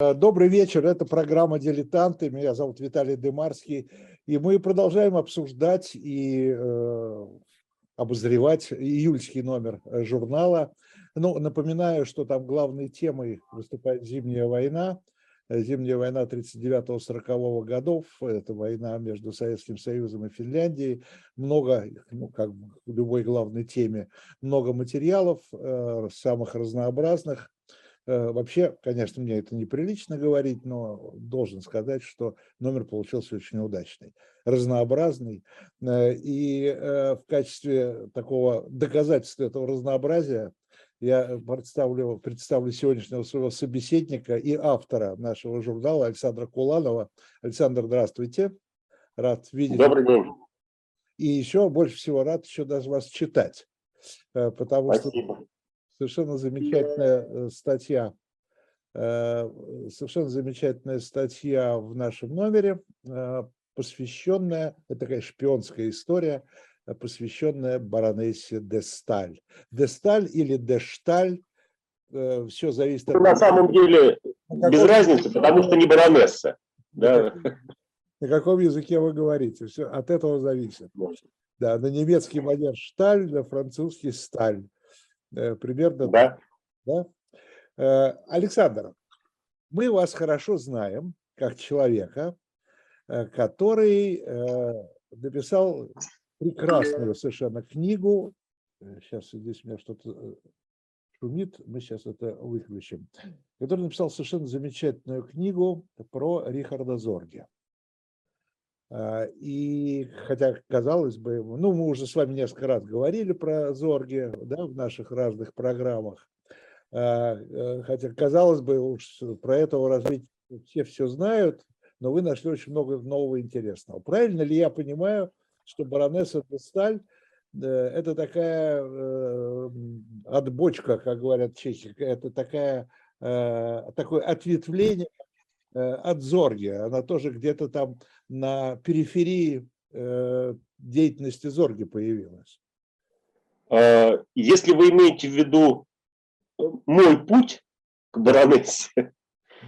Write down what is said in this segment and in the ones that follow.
Э, Добрый вечер, это программа «Дилетанты», меня зовут Виталий Дымарский, и мы продолжаем обсуждать и э, обозревать июльский номер э, журнала. Ну, напоминаю, что там главной темой выступает «Зимняя война», Зимняя война 39-40 годов, это война между Советским Союзом и Финляндией, много, ну, как в любой главной теме, много материалов, самых разнообразных, Вообще, конечно, мне это неприлично говорить, но должен сказать, что номер получился очень удачный, разнообразный. Э, И э, в качестве такого доказательства этого разнообразия я представлю, представлю сегодняшнего своего собеседника и автора нашего журнала Александра Куланова. Александр, здравствуйте. Рад видеть. Добрый день. И еще больше всего рад еще даже вас читать, э, потому что Спасибо. Совершенно замечательная э, статья, э, совершенно замечательная статья в нашем номере, э, посвященная, это такая шпионская история, посвященная баронессе де Сталь. Де Сталь или де Шталь, все зависит Ну, На самом деле без разницы, потому что не баронесса. Да. на каком языке вы говорите, все от этого зависит. Да, на немецкий манер Шталь, на французский Сталь. Э, Примерно Да. Да? Э, Александр, мы вас хорошо знаем как человека, э, который написал прекрасную совершенно книгу. Сейчас здесь у меня что-то шумит, мы сейчас это выключим. Который написал совершенно замечательную книгу про Рихарда Зорге. А, И хотя, казалось бы, ну, мы уже с вами несколько раз говорили про Зорге да, в наших разных программах, А, э, хотя, казалось бы, уж про этого развития все все знают, но вы нашли очень много нового интересного. Правильно ли я понимаю, что баронесса де Сталь э, это такая э, отбочка, как говорят чехи, это такая, такое ответвление от Зорги. Она тоже где-то там на периферии э, деятельности Зорги появилась. А, Если вы имеете в виду э, мой путь к баронессе,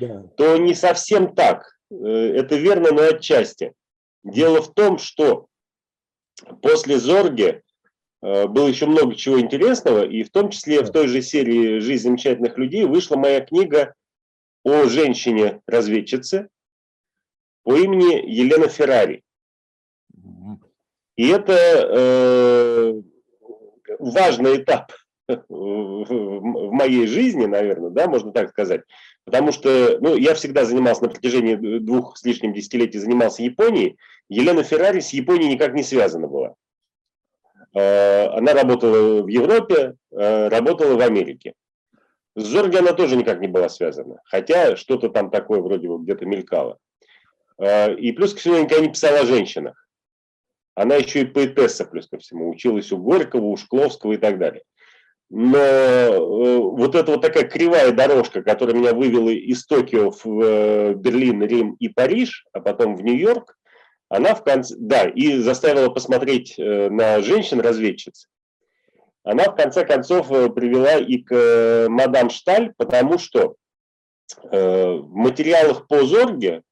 Да. то не совсем так. Э, Это верно, но отчасти. Дело в том, что после Зорги э, было еще много чего интересного, и в том числе в той же серии «Жизнь замечательных людей» вышла моя книга о женщине-разведчице по имени Елена Феррари. И это э, важный этап в в моей жизни, наверное, да, можно так сказать. Потому что, ну, я всегда занимался на протяжении двух с лишним десятилетий, занимался Японией. Елена Феррари с Японией никак не связана была. Э, Она работала в Европе, э, работала в Америке. С Зорги она тоже никак не была связана. Хотя что-то там такое вроде бы где-то мелькало. Э, И плюс ко всему, я никогда не писала о женщинах. Она еще и поэтесса, плюс ко всему. Училась у Горького, у Шкловского и так далее. Но э, вот эта вот такая кривая дорожка, которая меня вывела из Токио в э, Берлин, Рим и Париж, а потом в Нью-Йорк, она в конце, да, и заставила посмотреть э, на женщин-разведчиц. Она в конце концов э, привела и к э, мадам Шталь, потому что э, в материалах по Зорге,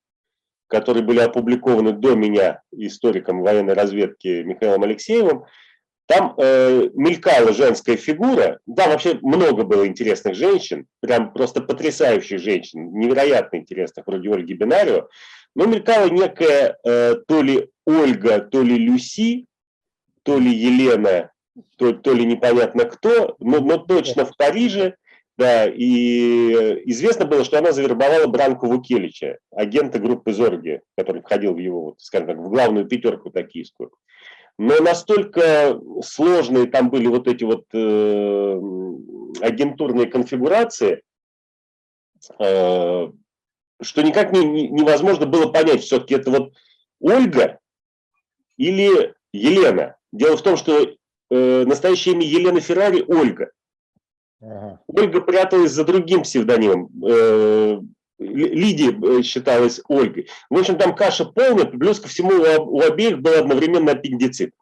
которые были опубликованы до меня историком военной разведки Михаилом Алексеевым, там э, мелькала женская фигура. Да, вообще много было интересных женщин, прям просто потрясающих женщин, невероятно интересных, вроде Ольги Бинарио. Но мелькала некая э, то ли Ольга, то ли Люси, то ли Елена, то, то ли непонятно кто, но, но точно в Париже. Да, и известно было, что она завербовала Бранку Вукелича, агента группы Зорги, который входил в его, вот, скажем так, в главную пятерку токийскую. Но настолько сложные там были вот эти вот э, агентурные конфигурации, э, что никак не, не- невозможно было понять, все-таки это вот Ольга или Елена. Дело в том, что э, настоящее имя Елены Феррари Ольга. Ага. Ольга пряталась за другим псевдонимом. Э, Ли- Лидия э, считалась Ольгой. В общем, там каша полная, плюс ко всему у об- у обеих был одновременно аппендицит.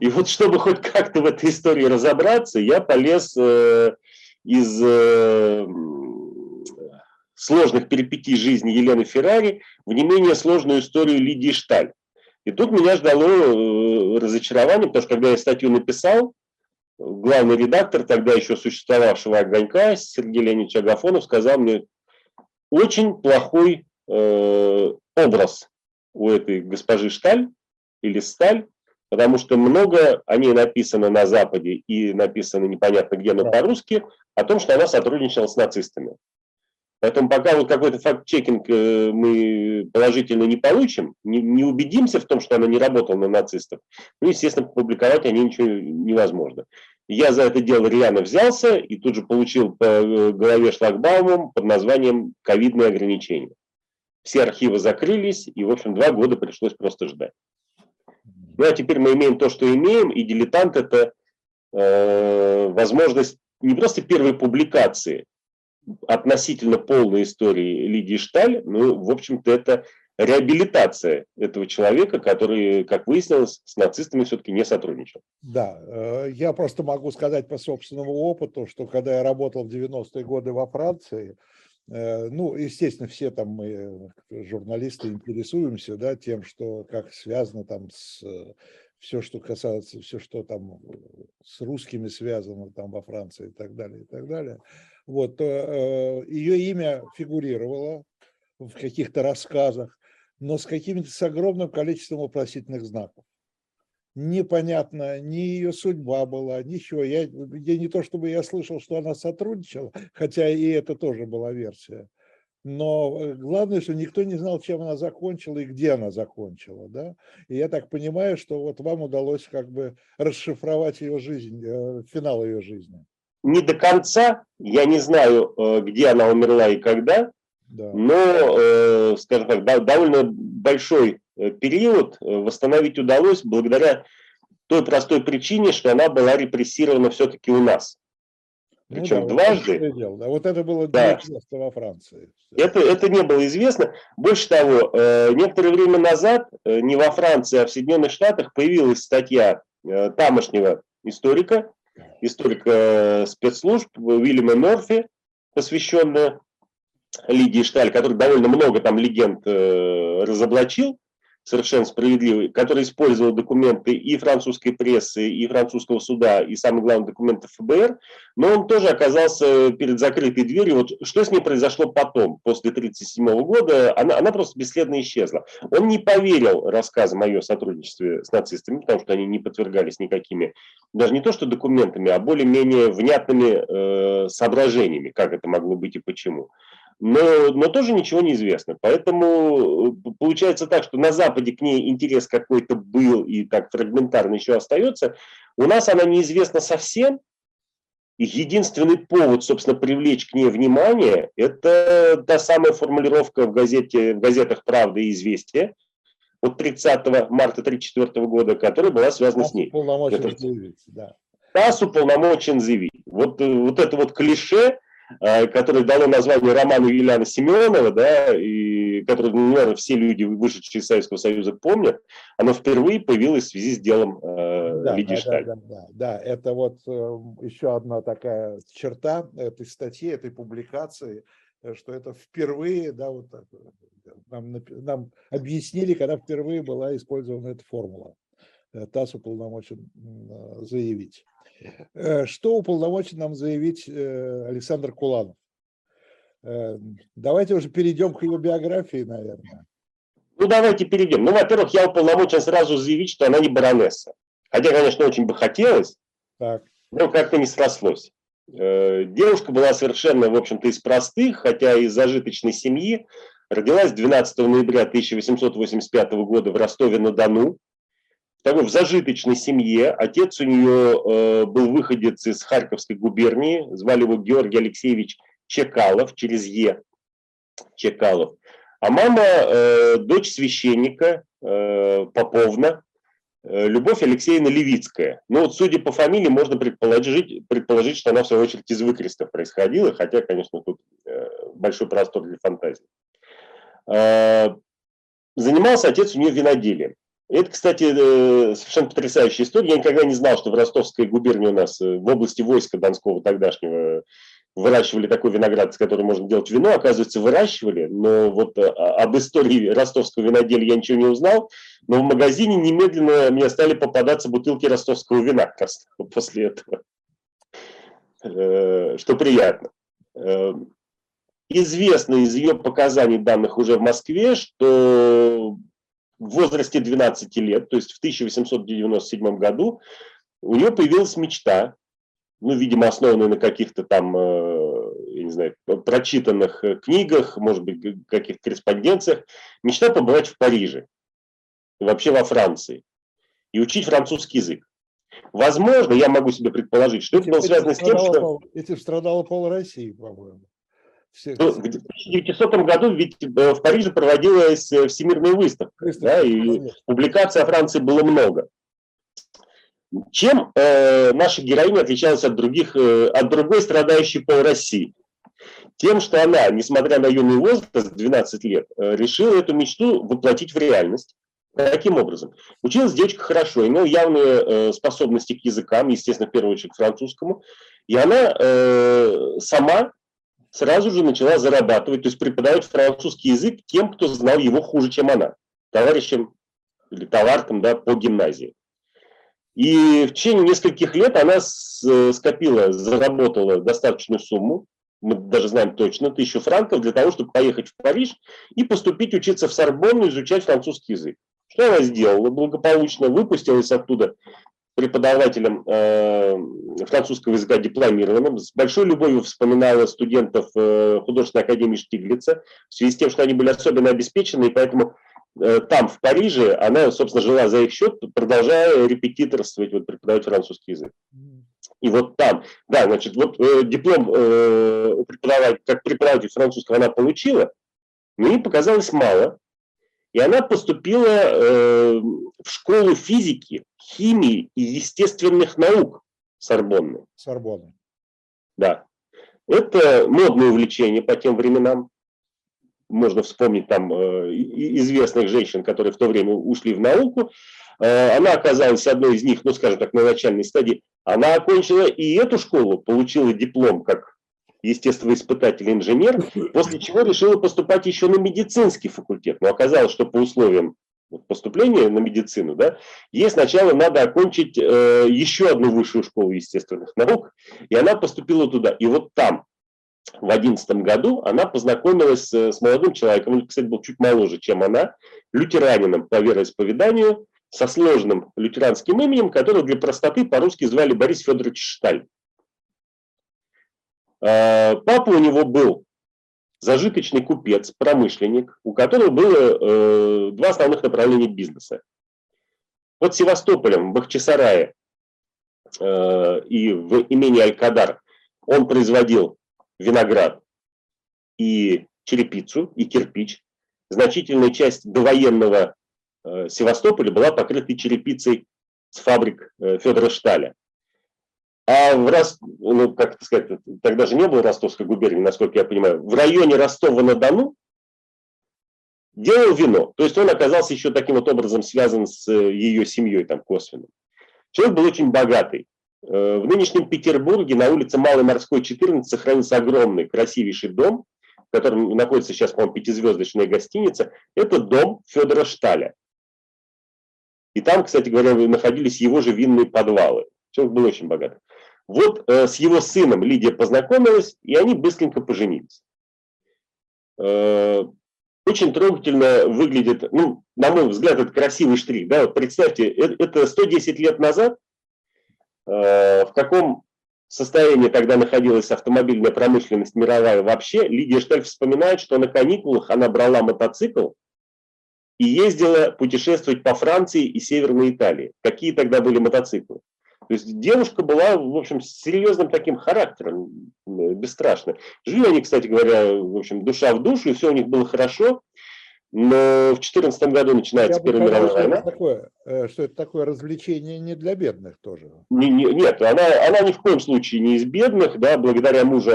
И вот чтобы хоть как-то в этой истории разобраться, я полез э, из э, сложных перипетий жизни Елены Феррари в не менее сложную историю Лидии Шталь. И тут меня ждало э, разочарование, потому что когда я статью написал, главный редактор тогда еще существовавшего «Огонька» Сергей Леонидович Агафонов сказал мне, очень плохой э, образ у этой госпожи Шталь или Сталь, потому что много о ней написано на Западе и написано непонятно где, но по-русски, о том, что она сотрудничала с нацистами. Поэтому пока вот какой-то факт-чекинг э, мы положительно не получим, не, не убедимся в том, что она не работала на нацистов, ну, естественно, публиковать о ней ничего невозможно. Я за это дело реально взялся и тут же получил по э, голове шлагбаумом под названием «ковидные ограничения». Все архивы закрылись, и, в общем, два года пришлось просто ждать. Ну, а теперь мы имеем то, что имеем, и «Дилетант» – это э, возможность не просто первой публикации относительно полной истории Лидии Шталь, ну, в общем-то, это реабилитация этого человека, который, как выяснилось, с нацистами все-таки не сотрудничал. Да, э, я просто могу сказать по собственному опыту, что когда я работал в 90-е годы во Франции, э, ну, естественно, все там мы, журналисты, интересуемся да, тем, что как связано там с все, что касается, все, что там с русскими связано там во Франции и так далее, и так далее. Вот, э, ее имя фигурировало в каких-то рассказах, но с каким-то с огромным количеством вопросительных знаков. Непонятно, ни ее судьба была, ничего. Я, я не то чтобы я слышал, что она сотрудничала, хотя и это тоже была версия. Но э, главное, что никто не знал, чем она закончила и где она закончила. Да? И я так понимаю, что вот вам удалось как бы расшифровать ее жизнь, э, финал ее жизни. Не до конца, я не знаю, э, где она умерла и когда, да. Но, э, скажем так, довольно большой э, период восстановить удалось благодаря той простой причине, что она была репрессирована все-таки у нас. Причем ну, да, дважды. Вот, да, вот это было да. во Франции. Это, это не было известно. Больше того, некоторое время назад не во Франции, а в Соединенных Штатах появилась статья тамошнего историка, историка спецслужб Уильяма Морфи, посвященная Лидии Шталь, который довольно много там легенд э, разоблачил, совершенно справедливый, который использовал документы и французской прессы, и французского суда, и, самое главное, документы ФБР, но он тоже оказался перед закрытой дверью. Вот что с ней произошло потом, после 1937 года, она, она просто бесследно исчезла. Он не поверил рассказам о ее сотрудничестве с нацистами, потому что они не подвергались никакими, даже не то что документами, а более-менее внятными э, соображениями, как это могло быть и почему но, но тоже ничего не известно. Поэтому э, получается так, что на Западе к ней интерес какой-то был и так фрагментарно еще остается. У нас она неизвестна совсем. И единственный повод, собственно, привлечь к ней внимание, это та самая формулировка в, газете, в газетах «Правда» и «Известия» от 30 марта 1934 года, которая была связана с ней. Полномочен это, заявить, да. ТАСС уполномочен заявить. Вот, э, вот это вот клише – которое дало название роману Юлиана Семенова, да, и которое, ну, наверное, все люди, вышедшие из Советского Союза, помнят, оно впервые появилось в связи с делом э, да, да, да, да, да, это вот э, еще одна такая черта этой статьи, этой публикации, э, что это впервые, да, вот так, нам, нам объяснили, когда впервые была использована эта формула. ТАСС уполномочен заявить. Э, что уполномочен нам заявить э, Александр Куланов? Э, давайте уже перейдем к его биографии, наверное. Ну, давайте перейдем. Ну, во-первых, я уполномочен сразу заявить, что она не баронесса. Хотя, конечно, очень бы хотелось, так. но как-то не срослось. Девушка была совершенно, в общем-то, из простых, хотя из зажиточной семьи. Родилась 12 ноября 1885 года в Ростове-на-Дону такой в зажиточной семье. Отец у нее э, был выходец из Харьковской губернии, звали его Георгий Алексеевич Чекалов, через Е, Чекалов. А мама э, дочь священника э, Поповна, э, Любовь Алексеевна Левицкая. Ну вот, судя по фамилии, можно предположить, предположить, что она в свою очередь из выкрестов происходила, хотя, конечно, тут э, большой простор для фантазии. Э, занимался отец у нее виноделием. Это, кстати, э, совершенно потрясающая история. Я никогда не знал, что в Ростовской губернии у нас, э, в области войска Донского тогдашнего, выращивали такой виноград, с которым можно делать вино, оказывается, выращивали, но вот а, об истории ростовского виноделия я ничего не узнал, но в магазине немедленно мне стали попадаться бутылки ростовского вина после этого, э, что приятно. Э, известно из ее показаний данных уже в Москве, что в возрасте 12 лет, то есть в 1897 году, у нее появилась мечта ну, видимо, основанные на каких-то там, э, я не знаю, прочитанных э, книгах, может быть, каких-то корреспонденциях, мечта побывать в Париже, вообще во Франции, и учить французский язык. Возможно, я могу себе предположить, что это было связано с тем, что... Этим страдала пол России, по-моему. Ну, в 1900 году ведь э, в Париже проводилась всемирная выставка, выставка да, и публикаций о Франции было много. Чем э, наша героиня отличалась от других, э, от другой страдающей пол России? Тем, что она, несмотря на юный возраст, 12 лет, э, решила эту мечту воплотить в реальность. Каким образом? Училась девочка хорошо, имела явные э, способности к языкам, естественно, в первую очередь к французскому. И она э, сама сразу же начала зарабатывать, то есть преподавать французский язык тем, кто знал его хуже, чем она, товарищам или товаркам да, по гимназии. И в течение нескольких лет она э, скопила, заработала достаточную сумму, мы даже знаем точно, тысячу франков для того, чтобы поехать в Париж и поступить учиться в Сорбонну, изучать французский язык. Что она сделала? Благополучно выпустилась оттуда преподавателем э, французского языка дипломированным, с большой любовью вспоминала студентов э, художественной академии Штиглица, в связи с тем, что они были особенно обеспечены, и поэтому Э, там, в Париже, она, собственно, жила за их счет, продолжая репетиторствовать, вот, преподавать французский язык. И вот там, да, значит, вот э, диплом э, преподавать, как преподаватель французского она получила, но ей показалось мало. И она поступила э, в школу физики, химии и естественных наук Сорбонны. Сорбонны. Да. Это модное увлечение по тем временам можно вспомнить там э, известных женщин, которые в то время ушли в науку. Э, она оказалась одной из них, ну, скажем так, на начальной стадии. Она окончила и эту школу, получила диплом как естествоиспытатель инженер, после чего решила поступать еще на медицинский факультет. Но оказалось, что по условиям поступления на медицину, да, ей сначала надо окончить э, еще одну высшую школу естественных наук, и она поступила туда. И вот там, в 2011 году она познакомилась с молодым человеком, он, кстати, был чуть моложе, чем она, лютеранином по вероисповеданию, со сложным лютеранским именем, которого для простоты по-русски звали Борис Федорович Шталь. А, папа у него был зажиточный купец, промышленник, у которого было э, два основных направления бизнеса. Под Севастополем, в Бахчисарае э, и в имени Алькадар он производил виноград и черепицу, и кирпич. Значительная часть довоенного э, Севастополя была покрыта черепицей с фабрик э, Федора Шталя. А в Рост... ну, как это сказать, тогда же не было Ростовской губернии, насколько я понимаю, в районе Ростова-на-Дону делал вино. То есть он оказался еще таким вот образом связан с э, ее семьей там косвенно. Человек был очень богатый. Э, в нынешнем Петербурге на улице Малой Морской, 14 сохранился огромный, красивейший дом, в котором находится сейчас, по-моему, пятизвездочная гостиница. Это дом Федора Шталя. И там, кстати говоря, находились его же винные подвалы. Человек был очень богат. Вот э, с его сыном Лидия познакомилась, и они быстренько поженились. Э, очень трогательно выглядит, ну, на мой взгляд, это красивый штрих. Да? Вот представьте, э, это 110 лет назад Э, в каком состоянии тогда находилась автомобильная промышленность мировая вообще, Лидия Штель вспоминает, что на каникулах она брала мотоцикл и ездила путешествовать по Франции и Северной Италии. Какие тогда были мотоциклы? То есть девушка была, в общем, с серьезным таким характером, бесстрашно. Жили они, кстати говоря, в общем, душа в душу, и все у них было хорошо. Но в 2014 году начинается Первая мировая война. Это такое, э, что это такое развлечение не для бедных тоже. Не, не, нет, она, она ни в коем случае не из бедных, да, благодаря мужу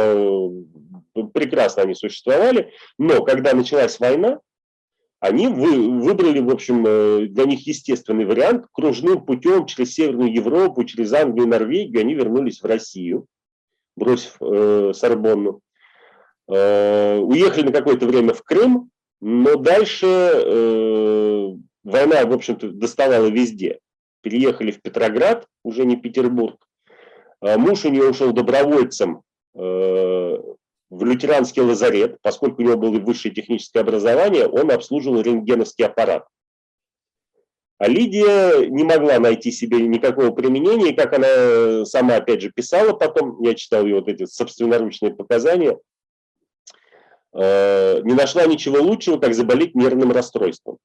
э, прекрасно они существовали, но когда началась война, они вы, выбрали, в общем, э, для них естественный вариант, кружным путем через Северную Европу, через Англию, Норвегию, они вернулись в Россию. бросив э, Сорбонну. Э, уехали на какое-то время в Крым, но дальше э, война, в общем-то, доставала везде. Переехали в Петроград, уже не Петербург. А муж у нее ушел добровольцем э, в лютеранский лазарет, поскольку у него было высшее техническое образование, он обслуживал рентгеновский аппарат. А Лидия не могла найти себе никакого применения, как она сама, опять же, писала потом, я читал ее вот эти собственноручные показания, э, не нашла ничего лучшего, как заболеть нервным расстройством.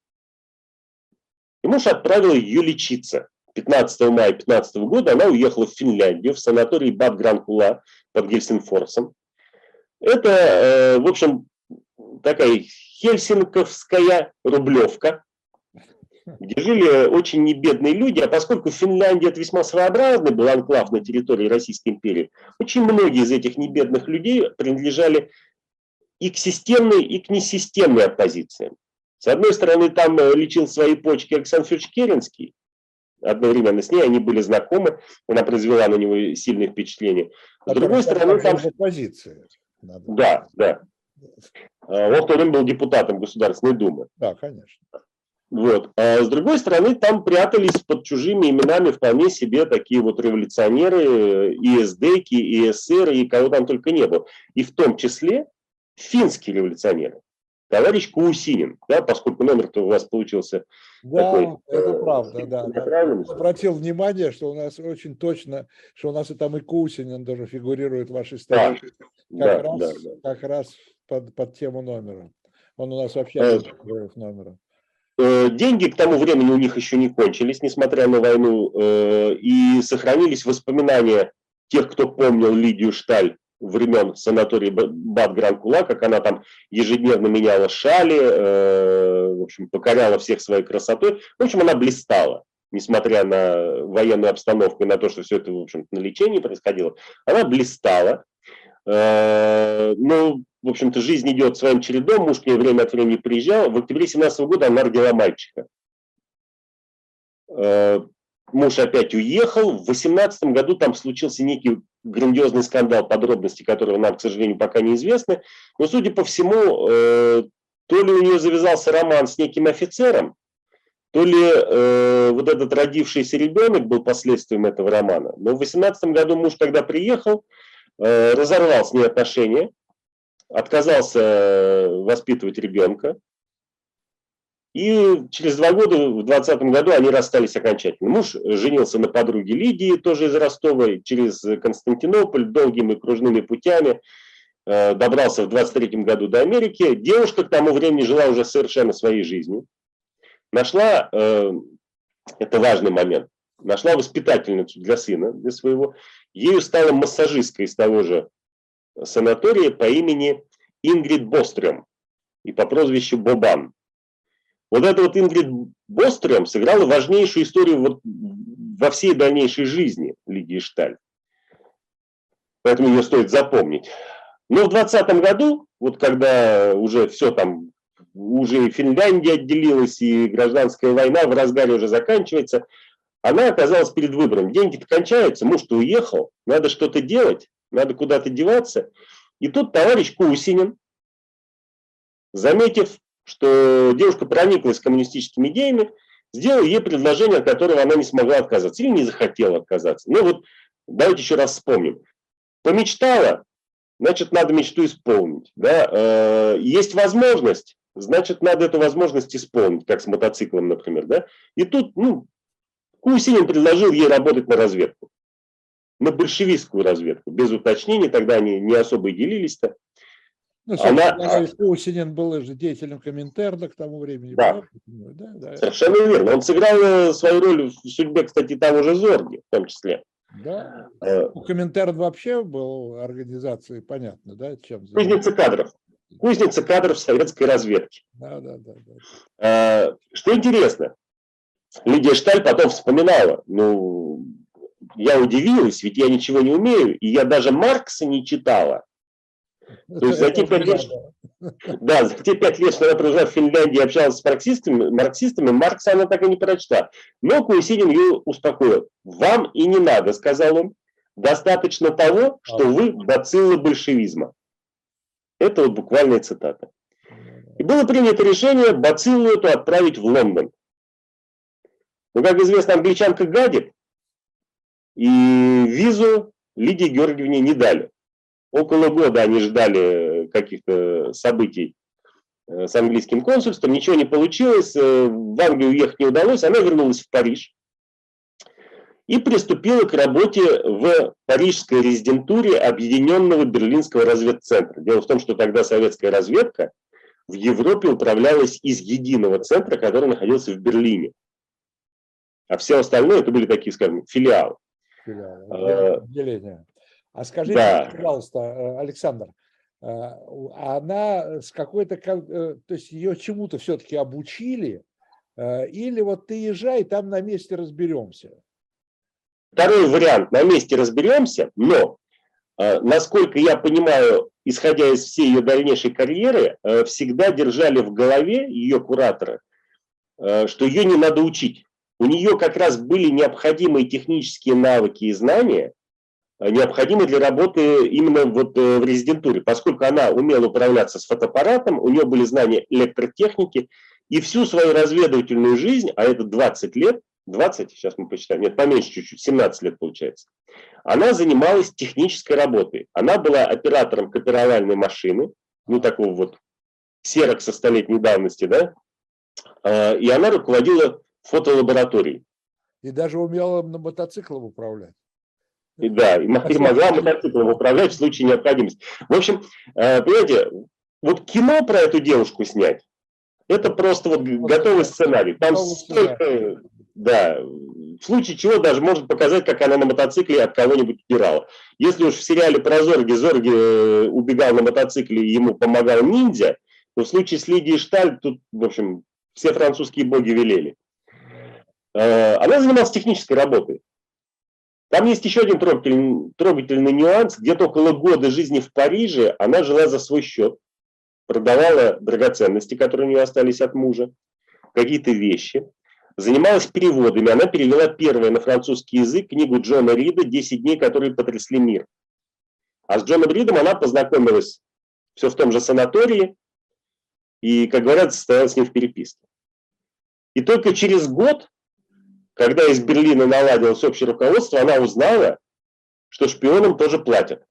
И муж отправил ее лечиться. 15 мая 2015 года она уехала в Финляндию, в санаторий Бад Гранкула под Гельсинфорсом. Это, э, в общем, такая хельсинковская рублевка, где жили очень небедные люди, а поскольку Финляндия это весьма своеобразный был анклав на территории Российской империи, очень многие из этих небедных людей принадлежали и к системной, и к несистемной оппозициям. С одной стороны, там э, лечил свои почки Александр Федорович Керенский, одновременно с ней они были знакомы, она произвела на него сильное впечатление. С другой стороны, там... Оппозиция. Да, да. А, он был депутатом Государственной Думы. Да, конечно. Вот. А с другой стороны, там прятались под чужими именами вполне себе такие вот революционеры, и эсдеки, и эсеры, и кого там только не было. И в том числе финские революционеры. Товарищ Каусинин, да, поскольку номер-то у вас получился да, такой, это э, правда, да. да. Обратил внимание, что у нас очень точно, что у нас и там и Каусинин тоже фигурирует в вашей истории. Да, как, да, раз, да, да. как раз под, под тему номера. Он у нас вообще э, героев номера. Э, деньги к тому времени у них еще не кончились, несмотря на войну, э, и сохранились воспоминания тех, кто помнил Лидию Шталь времен санатория Бад Гран-Кула, как она там ежедневно меняла шали, э, в общем, покоряла всех своей красотой. В общем, она блистала, несмотря на военную обстановку и на то, что все это, в общем на лечении происходило. Она блистала. Э, ну, в общем-то, жизнь идет своим чередом, муж к ней время от времени приезжал. В октябре 17 года она родила мальчика. Муж опять уехал. В 18 году там случился некий грандиозный скандал, подробности которого нам, к сожалению, пока неизвестны. Но, судя по всему, э, то ли у нее завязался роман с неким офицером, то ли э, вот этот родившийся ребенок был последствием этого романа. Но в 18 году муж тогда приехал, э, разорвал с ней отношения, отказался воспитывать ребенка, и через два года, в 20 году, они расстались окончательно. Муж женился на подруге Лидии, тоже из Ростова, через Константинополь, долгими кружными путями э, добрался в 23 году до Америки. Девушка к тому времени жила уже совершенно своей жизнью. Нашла, э, это важный момент, нашла воспитательницу для сына, для своего. Ею стала массажистка из того же санатория по имени Ингрид Бострем и по прозвищу Бобан. Вот эта вот Ингрид Бострем сыграла важнейшую историю вот во всей дальнейшей жизни Лидии Шталь. Поэтому ее стоит запомнить. Но в 20 году, вот когда уже все там, уже Финляндия отделилась, и гражданская война в разгаре уже заканчивается, она оказалась перед выбором. Деньги-то кончаются, муж-то уехал, надо что-то делать, надо куда-то деваться. И тут товарищ Кусинин, заметив что девушка прониклась коммунистическими идеями, сделал ей предложение, от которого она не смогла отказаться или не захотела отказаться. Ну вот, давайте еще раз вспомним. Помечтала, значит, надо мечту исполнить. Да? Э, есть возможность, значит, надо эту возможность исполнить, как с мотоциклом, например. Да? И тут, ну, Кусинин предложил ей работать на разведку. На большевистскую разведку, без уточнений, тогда они не особо и делились-то. Ну, она... Кусинин был же деятелем Коминтерна к тому времени. Да. Да, да. Совершенно верно. Он сыграл э, свою роль в судьбе, кстати, того же Зорги в том числе. Да. Э... Ну, Коминтерн вообще был организацией, понятно, да? Чем Кузница кадров. Кузница кадров советской разведки. Да, да, да. да. Э, что интересно, Лидия Шталь потом вспоминала, ну, я удивилась, ведь я ничего не умею, и я даже Маркса не читала. То есть за те пять лет, да, за те пять лет, что она прожила в Финляндии и общалась с марксистами, марксистами, Маркса она так и не прочла. Но Куесинин ее успокоил. Вам и не надо, сказал он. Достаточно того, что вы бациллы большевизма. Это вот буквальная цитата. И было принято решение бациллу эту отправить в Лондон. Но, как известно, англичанка гадит, и визу Лидии Георгиевне не дали. Около года они ждали каких-то событий э, с английским консульством, ничего не получилось, э, в Англию уехать не удалось, она вернулась в Париж и приступила к работе в парижской резидентуре Объединенного Берлинского разведцентра. Дело в том, что тогда советская разведка в Европе управлялась из единого центра, который находился в Берлине. А все остальное это были такие, скажем, филиалы. Филиалы, отделения. А скажите, да. пожалуйста, э, Александр, э, она с какой-то, э, то есть ее чему-то все-таки обучили, или вот ты езжай, там на месте разберемся? Второй вариант, на месте разберемся, но, насколько я понимаю, исходя из всей ее дальнейшей карьеры, всегда держали в голове ее кураторы, что ее не надо учить. У нее как раз были необходимые технические навыки и знания, Э, необходимы для работы именно вот э, в резидентуре, поскольку она умела управляться с фотоаппаратом, у нее были знания электротехники, и всю свою разведывательную жизнь, а это 20 лет, 20, сейчас мы посчитаем, нет, поменьше чуть-чуть, 17 лет получается, она занималась технической работой. Она была оператором копировальной машины, ну такого вот серокса столетней давности, да, э, и она руководила фотолабораторией. И даже умела на мотоциклах управлять. И, да, и, и могла мотоциклом управлять в случае необходимости. В общем, э, понимаете, вот кино про эту девушку снять, это просто вот готовый сценарий. Там столько, да, в случае чего даже может показать, как она на мотоцикле от кого-нибудь удирала. Если уж в сериале про Зорги Зорги э, убегал на мотоцикле и ему помогал ниндзя, то в случае с Лидией Шталь тут, в общем, все французские боги велели. Э, она занималась технической работой. Там есть еще один трогательный, трогательный нюанс. Где-то около года жизни в Париже она жила за свой счет, продавала драгоценности, которые у нее остались от мужа, какие-то вещи, занималась переводами. Она перевела первое на французский язык книгу Джона Рида «10 дней, которые потрясли мир». А с Джоном Ридом она познакомилась все в том же санатории и, как говорят, состояла с ним в переписке. И только через год когда из Берлина наладилось общее руководство, она узнала, что шпионам тоже платят.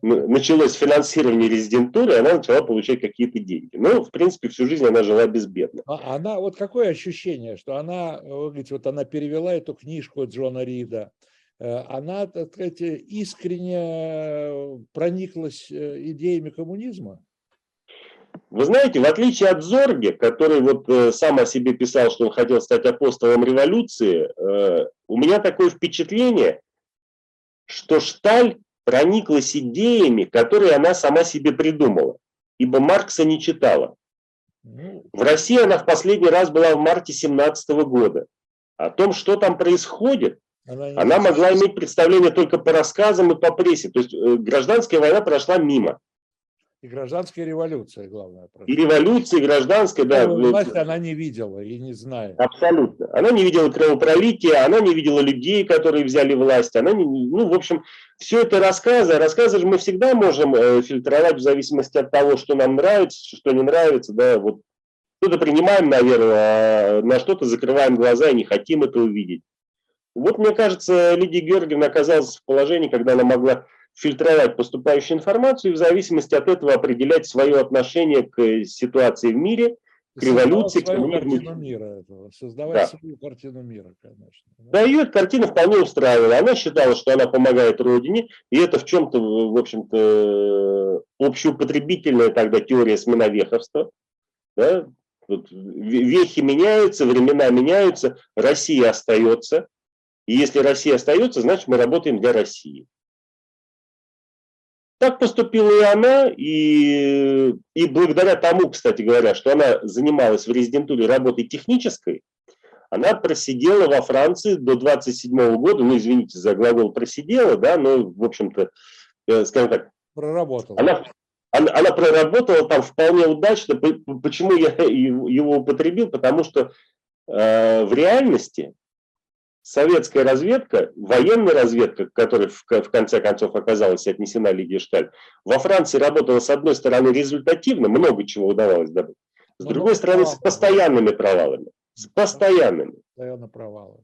Началось финансирование резидентуры, она начала получать какие-то деньги. Ну, в принципе, всю жизнь она жила безбедно. А она, вот какое ощущение, что она, вы говорите, вот она перевела эту книжку Джона Рида, э, она, так сказать, искренне прониклась э, идеями коммунизма? Вы знаете, в отличие от Зорги, который вот э, сам о себе писал, что он хотел стать апостолом революции, э, у меня такое впечатление, что Шталь прониклась идеями, которые она сама себе придумала, ибо Маркса не читала. Ну. В России она в последний раз была в марте 17 года. О том, что там происходит, она, она могла иметь представление только по рассказам и по прессе. То есть э, гражданская война прошла мимо. И гражданская революция, главное. И революция, и гражданская, да. Власть она не видела и не знает. Абсолютно. Она не видела кровопролития, она не видела людей, которые взяли власть. Она не, ну, в общем, все это рассказы. Рассказы же мы всегда можем э, фильтровать в зависимости от того, что нам нравится, что не нравится. Да, вот что-то принимаем, наверное, а на что-то закрываем глаза и не хотим это увидеть. Вот, мне кажется, Лидия Георгиевна оказалась в положении, когда она могла фильтровать поступающую информацию и в зависимости от этого определять свое отношение к ситуации в мире, к революции, к картину мира этого, создавать да. свою картину мира, конечно. Да, ее эта картина вполне устраивала. Она считала, что она помогает Родине, и это в чем-то, в общем-то, общеупотребительная тогда теория сменовеховства. Да? Вот вехи меняются, времена меняются, Россия остается. И если Россия остается, значит мы работаем для России. Так поступила и она, и, и благодаря тому, кстати говоря, что она занималась в резидентуре работой технической, она просидела во Франции до 27 года, ну, извините за глагол просидела, да, но, в общем-то, э, скажем так, проработала. Она, она, она проработала там вполне удачно. Почему я его употребил? Потому что э, в реальности советская разведка, военная разведка, которая в, в конце концов оказалась отнесена Лидии Шталь, во Франции работала, с одной стороны, результативно, много чего удавалось добыть, с ну, другой стороны, с постоянными провалами. С постоянными. Постоянно провалы.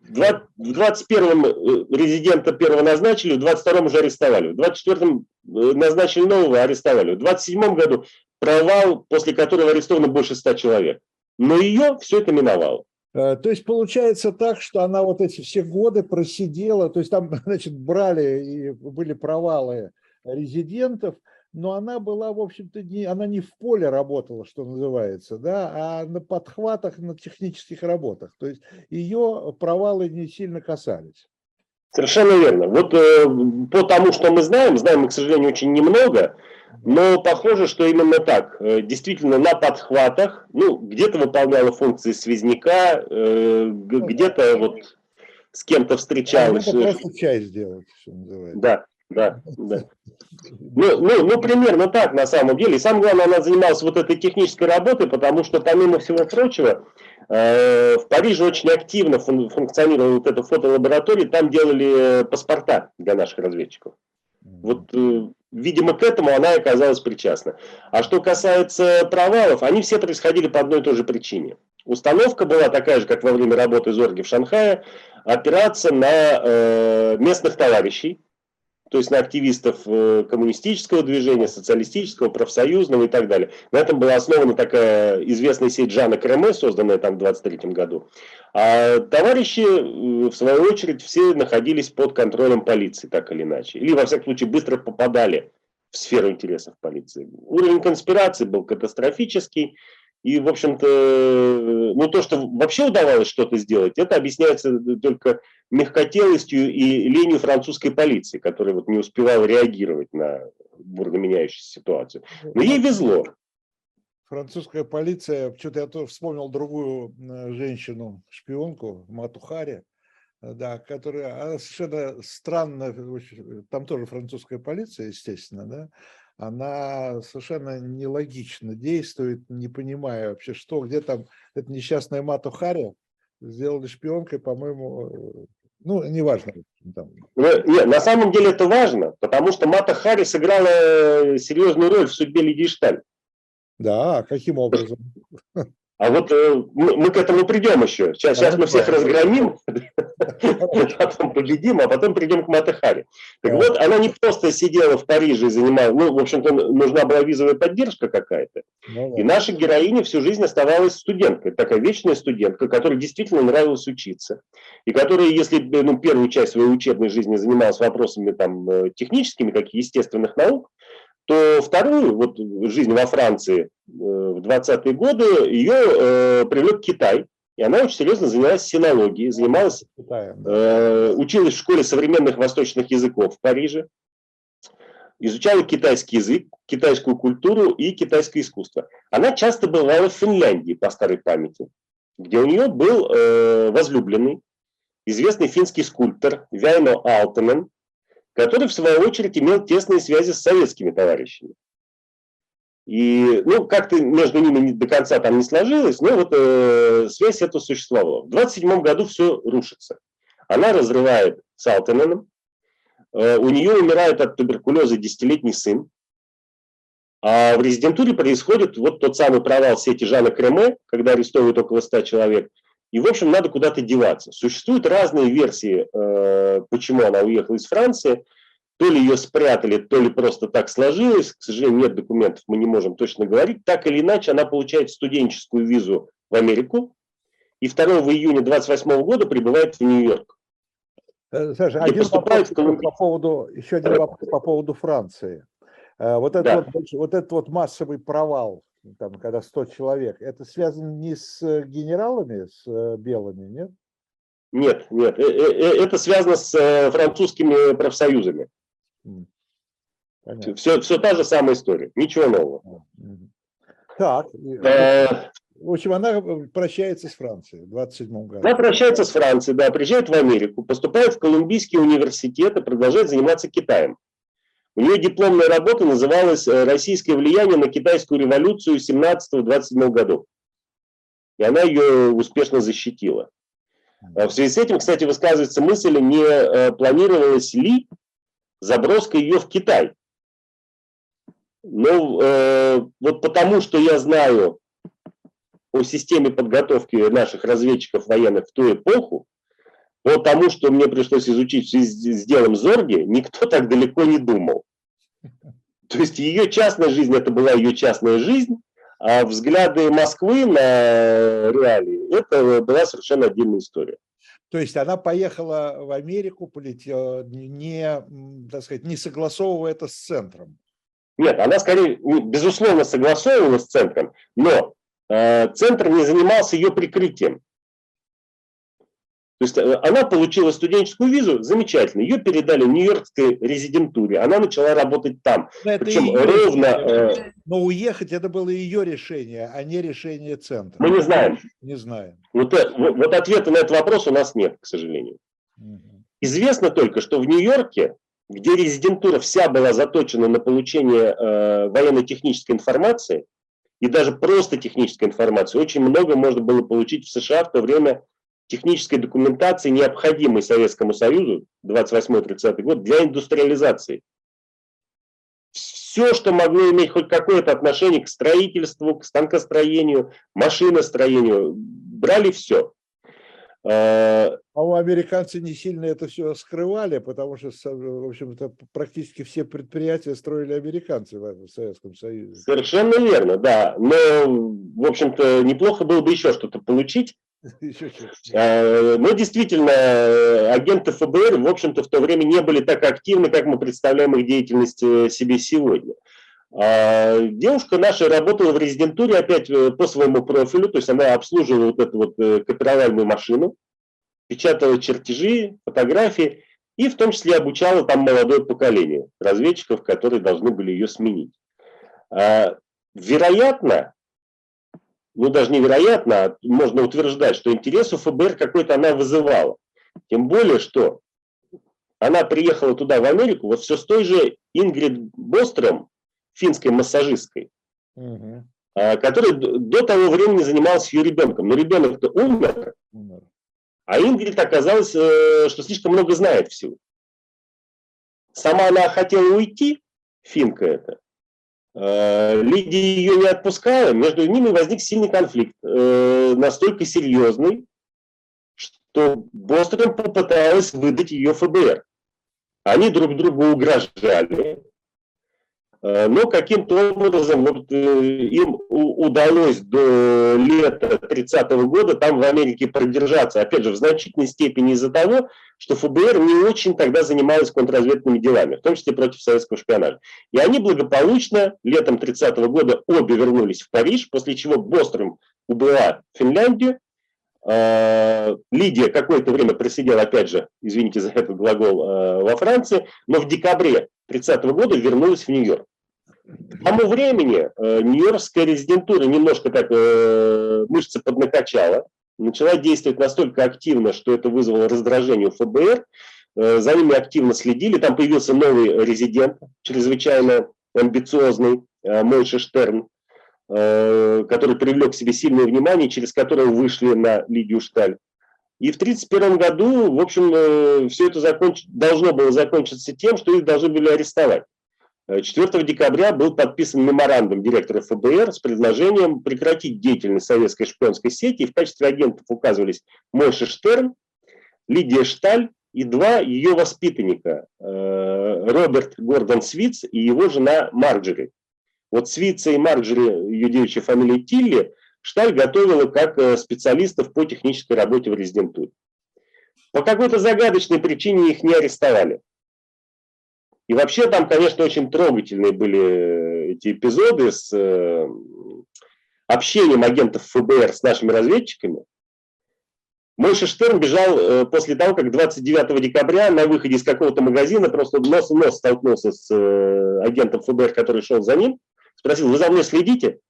В 21-м э, резидента первого назначили, в 22-м уже арестовали, в 24-м э, назначили нового, арестовали. В 27-м году провал, после которого арестовано больше 100 человек. Но ее все это миновало. Э, то есть получается так, что она вот эти все годы просидела, то есть там, значит, брали и были провалы резидентов, но она была, в общем-то, не, она не в поле работала, что называется, да, а на подхватах, на технических работах. То есть ее провалы не сильно касались. Совершенно верно. Вот э, по тому, что мы знаем, знаем мы, к сожалению, очень немного, но похоже, что именно так. Э, действительно, на подхватах, ну, где-то выполняла функции связняка, э, ну где-то вот с кем-то встречалась. А просто чай сделать, что называется. Да, да, да. Ну, ну, ну, примерно так на самом деле. И самое главное, она занималась вот этой технической работой, потому что, помимо всего прочего, э, в Париже очень активно фун функционировала вот эта фотолаборатория, там делали паспорта для наших разведчиков. Вот э, видимо, к этому она оказалась причастна. А что касается провалов, они все происходили по одной и той же причине. Установка была такая же, как во время работы Зорги в Шанхае, опираться на э, местных товарищей, то есть на активистов э, коммунистического движения, социалистического, профсоюзного и так далее. На этом была основана такая известная сеть Жана Креме, созданная там в 23 году. А товарищи, э, в свою очередь, все находились под контролем полиции, так или иначе. Или, во всяком случае, быстро попадали в сферу интересов полиции. Уровень конспирации был катастрофический. И, в общем-то, ну, то, что вообще удавалось что-то сделать, это объясняется только мягкотелостью и ленью французской полиции, которая вот не успевала реагировать на бурно меняющуюся ситуацию. Но ей везло. Французская полиция, что-то я тоже вспомнил другую э, женщину, шпионку, Мату Хари, э, да, которая совершенно странно, там тоже французская полиция, естественно, да, она совершенно нелогично действует, не понимая вообще, что, где там эта несчастная Мату Хари сделали шпионкой, по-моему, э, ну, неважно. Там. Нет, на самом деле это важно, потому что Мата Хари сыграла серьезную роль в судьбе Лидии Шталь. Да, каким образом? А вот э, мы, мы к этому придем еще. Сейчас, сейчас мы всех разгромим, потом победим, а потом придем к Матахаре. Так вот, она не просто сидела в Париже и занимала, ну, в общем-то, нужна была визовая поддержка какая-то. Ну и наша героиня всю жизнь оставалась студенткой, такая вечная студентка, которой действительно нравилось учиться. И которая, если ну, первую часть своей учебной жизни занималась вопросами там, э, техническими, как естественных наук, то вторую, вот жизнь во Франции э, в 20-е годы, ее э, привлек Китай. И она очень серьезно занялась синологией, занималась, э, училась в школе современных восточных языков в Париже, изучала китайский язык, китайскую культуру и китайское искусство. Она часто бывала в Финляндии по старой памяти, где у нее был э, возлюбленный, известный финский скульптор Вяйно Алтенен, который, в свою очередь, имел тесные связи с советскими товарищами. И, ну, как-то между ними до конца там не сложилось, но вот э, связь эта существовала. В 27 году все рушится. Она разрывает с Алтененом, э, у нее умирает от туберкулеза десятилетний сын, а в резидентуре происходит вот тот самый провал сети Жана Креме, когда арестовывают около 100 человек. И, в общем, надо куда-то деваться. Существуют разные версии, э, почему она уехала из Франции. То ли ее спрятали, то ли просто так сложилось. К сожалению, нет документов, мы не можем точно говорить. Так или иначе, она получает студенческую визу в Америку. И 2 июня 28 года прибывает в Нью-Йорк. Э, Саша, один вопрос по поводу, еще один вопрос по поводу Франции. Э, вот этот, да. вот, вот этот вот массовый провал там, когда 100 человек, это связано не с э, генералами, с э, белыми, нет? Нет, нет, э, это связано с французскими профсоюзами. Понятно. Все, все та же самая история, ничего нового. Так, в общем, она прощается с Францией в 27 году. Она прощается с Францией, да, приезжает в Америку, поступает в Колумбийский университет и продолжает заниматься Китаем. У нее дипломная работа называлась э, «Российское влияние на китайскую революцию 17-27 годов». И она ее успешно защитила. В связи с этим, кстати, высказывается мысль, не планировалось ли заброска ее в Китай. Ну, э, вот потому что я знаю о системе подготовки наших разведчиков военных в ту эпоху, по тому, что мне пришлось изучить с делом Зорги, никто так далеко не думал. То есть ее частная жизнь, это была ее частная жизнь, а взгляды Москвы на реалии, это была совершенно отдельная история. То есть она поехала в Америку, не, так сказать, не согласовывая это с центром. Нет, она скорее, безусловно, согласовывалась с центром, но э, центр не занимался ее прикрытием. То есть э, она получила студенческую визу, замечательно, ее передали в Нью-Йоркской резидентуре, она начала работать там. Это Причем ровно... Э... Но уехать это было ее решение, а не решение центра. Мы не знаем. Не знаем. Вот, э, вот ответа на этот вопрос у нас нет, к сожалению. Угу. Известно только, что в Нью-Йорке, где резидентура вся была заточена на получение э, военно-технической информации, и даже просто технической информации, очень много можно было получить в США в то время технической документации, необходимой Советскому Союзу, 28-30 год, для индустриализации. Все, что могло иметь хоть какое-то отношение к строительству, к станкостроению, машиностроению, брали все. А, а у американцев не сильно это все скрывали, потому что, в общем-то, практически все предприятия строили американцы в Советском Союзе. Совершенно верно, да. Но, в общем-то, неплохо было бы еще что-то получить. Но действительно, агенты ФБР, в общем-то, в то время не были так активны, как мы представляем их деятельность э, себе сегодня. А, девушка наша работала в резидентуре опять э, по своему профилю, то есть она обслуживала вот эту вот э, копировальную машину, печатала чертежи, фотографии и в том числе обучала там молодое поколение разведчиков, которые должны были ее сменить. А, вероятно, ну даже невероятно, а можно утверждать, что интерес у ФБР какой-то она вызывала. Тем более, что она приехала туда, в Америку, вот все с той же Ингрид Бостром, финской массажисткой, угу. которая до того времени занималась ее ребенком. Но ребенок-то умер, умер. а Ингрид оказалось, э, что слишком много знает всего. Сама она хотела уйти, финка это, Лидия ее не отпускала, между ними возник сильный конфликт, э, настолько серьезный, что Бостон попыталась выдать ее ФБР. Они друг другу угрожали, Э, но каким-то образом вот, э, им удалось до лета 30 -го года там в Америке продержаться, опять же, в значительной степени из-за того, что ФБР не очень тогда занималась контрразведными делами, в том числе против советского шпионажа. И они благополучно летом 30 -го года обе вернулись в Париж, после чего Бостром убыла в Финляндию, э, Лидия какое-то время просидела, опять же, извините за этот глагол, во Франции, но в декабре 30 -го года вернулась в Нью-Йорк. К тому времени э, Нью-Йоркская резидентура немножко так э, мышцы поднакачала, начала действовать настолько активно, что это вызвало раздражение у ФБР, э, за ними активно следили, там появился новый резидент, чрезвычайно амбициозный, э, Мойша Штерн, э, который привлек к себе сильное внимание, через которого вышли на Лидию Шталь. И в 1931 году, в общем, э, все это законч... должно было закончиться тем, что их должны были арестовать. 4 декабря был подписан меморандум директора ФБР с предложением прекратить деятельность советской шпионской сети. И в качестве агентов указывались Мойша Штерн, Лидия Шталь и два ее воспитанника, э, Роберт Гордон Свиц и его жена Марджери. Вот Свица и Марджери, ее фамилия Тилли, Шталь готовила как э, специалистов по технической работе в резидентуре. По какой-то загадочной причине их не арестовали. И вообще там, конечно, очень трогательные были э, эти эпизоды с э, общением агентов ФБР с нашими разведчиками. Мойша Штерн бежал э, после того, как 29 декабря на выходе из какого-то магазина просто нос в нос столкнулся с агентом ФБР, который шел за ним. Спросил, вы за мной следите?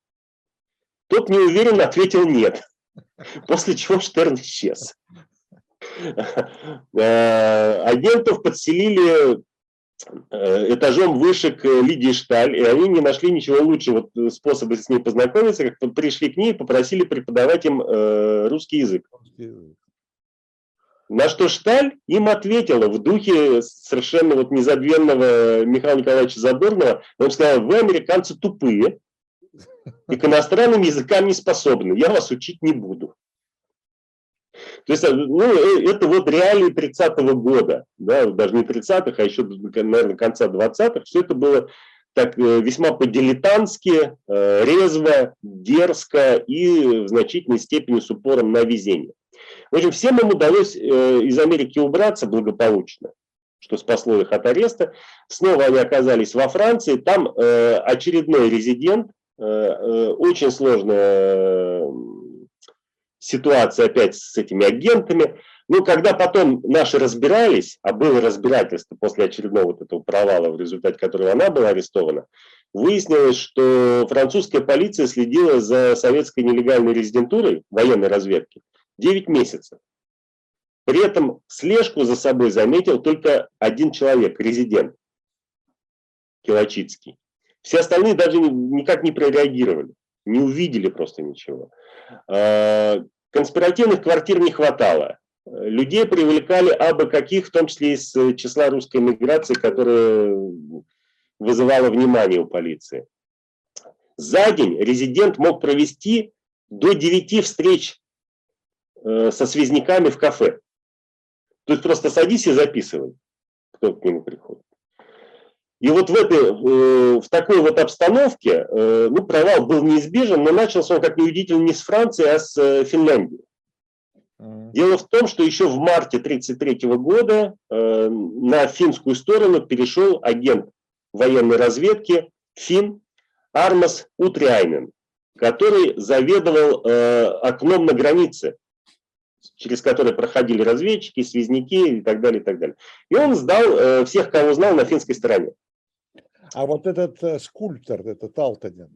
Тот неуверенно ответил нет. После чего Штерн исчез. Э, агентов подселили Э, этажом выше к Лидии Шталь, и они не нашли ничего лучше вот э, способа с ней познакомиться, как пришли к ней и попросили преподавать им э, русский язык. На что Шталь им ответила в духе совершенно вот незабвенного Михаила Николаевича Задорнова. Он сказал, вы, американцы, тупые, и к иностранным языкам не способны, я вас учить не буду. То есть, ну, э, это вот реалии 30-го года, да, даже не 30-х, а еще, наверное, конца 20-х. Все это было так э, весьма по-дилетантски, э, резво, дерзко и в значительной степени с упором на везение. В общем, всем им удалось из Америки убраться благополучно, что спасло их от ареста. Снова они оказались во Франции. Там очередной резидент, очень сложная ситуация опять с этими агентами. Ну, когда потом наши разбирались, а было разбирательство после очередного вот этого провала, в результате которого она была арестована, выяснилось, что французская полиция следила за советской нелегальной резидентурой военной разведки 9 месяцев. При этом слежку за собой заметил только один человек, резидент Килочицкий. Все остальные даже никак не прореагировали, не увидели просто ничего. А, конспиративных квартир не хватало. Людей привлекали абы каких, в том числе из числа русской миграции, которая вызывала внимание у полиции. За день резидент мог провести до 9 встреч э, со связняками в кафе. То есть просто садись и записывай, кто к нему приходит. И вот в, этой, э, в такой вот обстановке э, ну, провал был неизбежен, но начался он, как неудивительно, не с Франции, а с э, Финляндии. Дело в том, что еще в марте 1933 года на финскую сторону перешел агент военной разведки Фин Армас Утряйнен, который заведовал окном на границе, через который проходили разведчики, связники и так далее, и так далее. И он сдал всех, кого знал на финской стороне. А вот этот э, скульптор, этот Алтанин,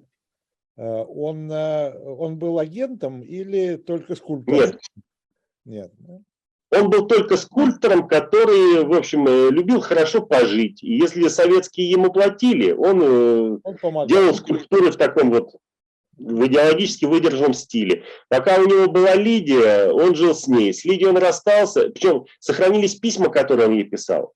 э, он, э, он был агентом или только скульптором? Нет. Нет. Он был только скульптором, который, в общем, любил хорошо пожить. И если советские ему платили, он, он делал скульптуры в таком вот в идеологически выдержанном стиле. Пока у него была Лидия, он жил с ней. С Лидией он расстался. Причем сохранились письма, которые он ей писал.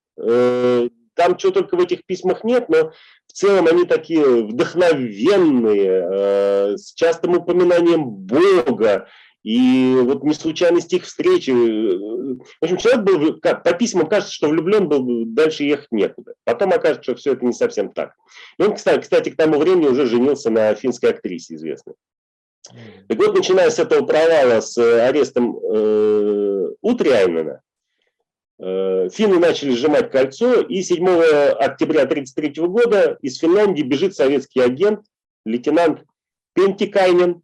Там чего только в этих письмах нет, но в целом они такие вдохновенные, э, с частым упоминанием Бога. И вот не случайность их встречи. В общем, человек был, как, по письмам кажется, что влюблен был, дальше ехать некуда. Потом окажется, что все это не совсем так. И он, кстати, кстати, к тому времени уже женился на финской актрисе известной. Так вот, начиная с этого провала с арестом э, Утряйнена, Э, финны начали сжимать кольцо, и 7 октября 1933 года из Финляндии бежит советский агент, лейтенант Пентикайнен,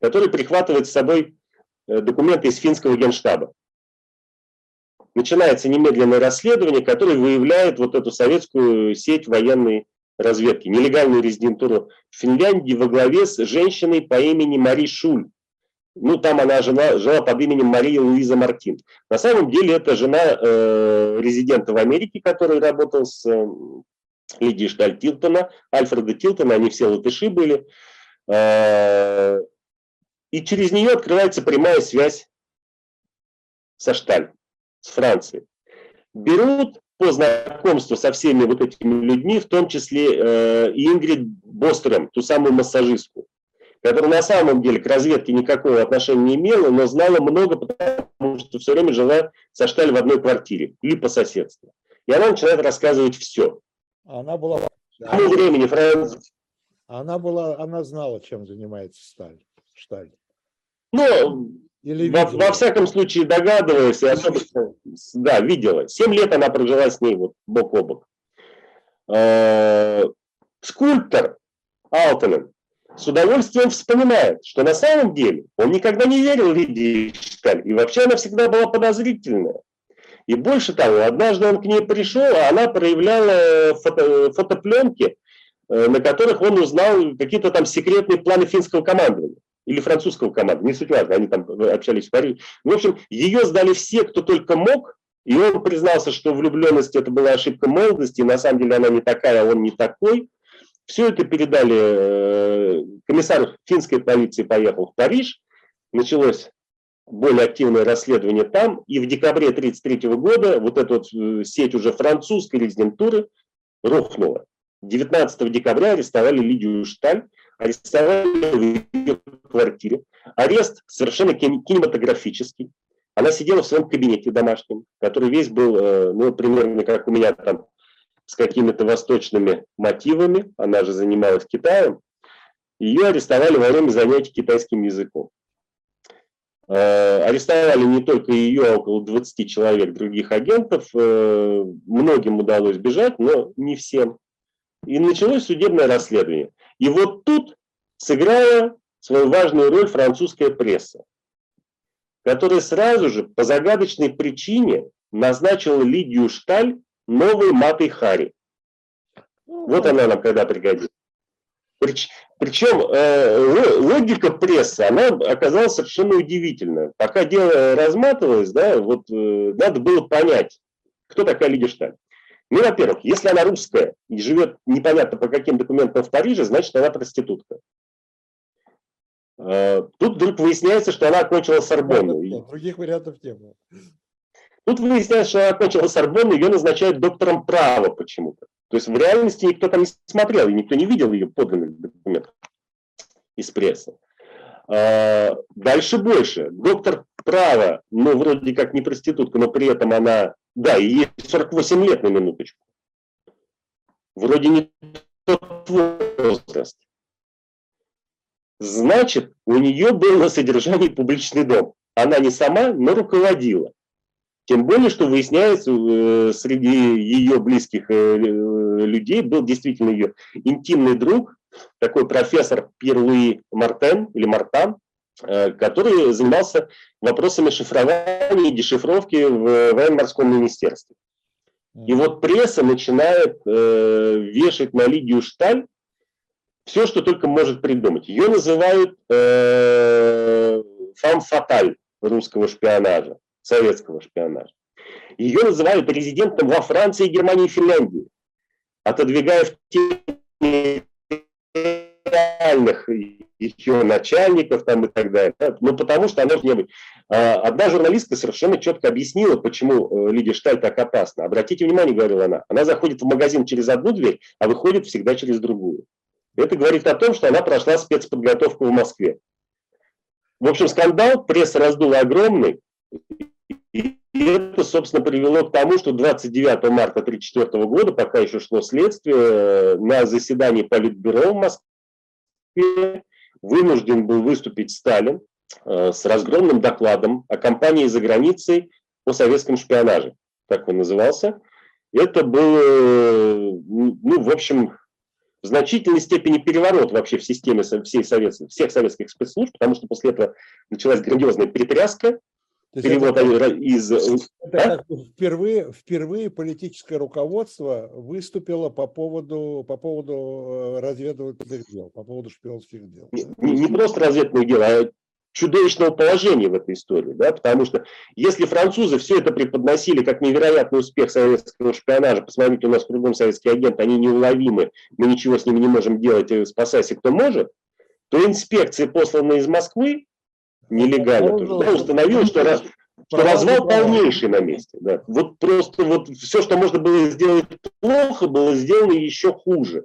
который прихватывает с собой э, документы из финского генштаба. Начинается немедленное расследование, которое выявляет вот эту советскую сеть военной разведки, нелегальную резидентуру в Финляндии во главе с женщиной по имени Мари Шуль, ну, там она жила, жила под именем Мария Луиза Мартин. На самом деле это жена э, резидента в Америке, который работал с э, Лидией Шталь Альфреда Тилтона, они все латыши были. Э, и через нее открывается прямая связь со Шталь, с Францией. Берут по знакомству со всеми вот этими людьми, в том числе э, Ингрид Бостером, ту самую массажистку которая на самом деле к разведке никакого отношения не имела, но знала много, потому что все время жила со Шталь в одной квартире или по соседству. И она начинает рассказывать все. Она была... К тому времени Франц... Она была, она знала, чем занимается Сталь, Шталь. Ну, Или во, во всяком случае догадывалась, и особенно, да, видела. Семь лет она прожила с ней вот бок о бок. Э, скульптор Алтонен с удовольствием вспоминает, что на самом деле он никогда не верил Лидии Шталь, и вообще она всегда была подозрительная. И больше того, однажды он к ней пришел, а она проявляла фото, фотопленки, э, на которых он узнал какие-то там секретные планы финского командования или французского командования, не суть важно, они там общались в Париже. В общем, ее сдали все, кто только мог, и он признался, что влюбленность это была ошибка молодости, и на самом деле она не такая, а он не такой. Все это передали, э, комиссар финской полиции поехал в Париж, началось более активное расследование там, и в декабре 1933 года вот эта вот э, сеть уже французской резидентуры рухнула. 19 декабря арестовали Лидию Шталь, арестовали в ее квартире. Арест совершенно кинематографический. Она сидела в своем кабинете домашнем, который весь был, э, ну, примерно как у меня там, с какими-то восточными мотивами. Она же занималась Китаем. Ее арестовали во время занятий китайским языком. Э, арестовали не только ее, а около 20 человек других агентов. Э, многим удалось бежать, но не всем. И началось судебное расследование. И вот тут сыграла свою важную роль французская пресса, которая сразу же по загадочной причине назначила Лидию Шталь новой Матой Хари. Вот она нам когда пригодится. Причем э, логика прессы, она оказалась совершенно удивительная. Пока дело разматывалось, да, вот э, надо было понять, кто такая Лидия Шталь. Ну, во-первых, если она русская и живет непонятно по каким документам в Париже, значит, она проститутка. Э, тут вдруг выясняется, что она окончила Сорбонну. Других вариантов не было. Тут выясняется, что она окончила Сорбонну, ее назначают доктором права почему-то. То есть в реальности никто там не смотрел, и никто не видел ее подлинных документов из прессы. Э, дальше больше. Доктор права, ну, вроде как не проститутка, но при этом она да, и ей 48 лет на минуточку. Вроде не тот возраст. Значит, у нее был на содержании публичный дом. Она не сама, но руководила. Тем более, что выясняется, э, среди ее близких э, людей был действительно ее интимный друг, такой профессор Пьер Мартен или Мартан, который занимался вопросами шифрования и дешифровки в военно-морском министерстве. И вот пресса начинает э, вешать на Лидию Шталь все, что только может придумать. Ее называют э, фам-фаталь русского шпионажа, советского шпионажа. Ее называют резидентом во Франции, Германии и Финляндии, отодвигая в тени реальных ее начальников там и так далее. Ну, потому что она не быть. А, одна журналистка совершенно четко объяснила, почему э, Лидия Шталь так опасна. Обратите внимание, говорила она, она заходит в магазин через одну дверь, а выходит всегда через другую. Это говорит о том, что она прошла спецподготовку в Москве. В общем, скандал, пресса раздула огромный. И это, собственно, привело к тому, что 29 марта 1934 года, пока еще шло следствие, э, на заседании Политбюро в Москве вынужден был выступить Сталин э, с разгромным докладом о кампании за границей по советском шпионаже, так он назывался. Это был, э, ну, в общем, в значительной степени переворот вообще в системе всей советских, всех советских спецслужб, потому что после этого началась грандиозная перетряска, перевод это, из... Это а? впервые, впервые политическое руководство выступило по поводу, по поводу э, разведывательных дел, по поводу шпионских дел. Не, не просто разведывательных дел, а чудовищного положения в этой истории, да, потому что если французы все это преподносили как невероятный успех советского шпионажа, посмотрите, у нас кругом советские агенты, они неуловимы, мы ничего с ними не можем делать, э, спасайся кто может, то инспекции, посланные из Москвы, нелегально тоже, да, установил, что, раз, что развал полнейший на месте. Да. Вот просто вот все, что можно было сделать плохо, было сделано еще хуже.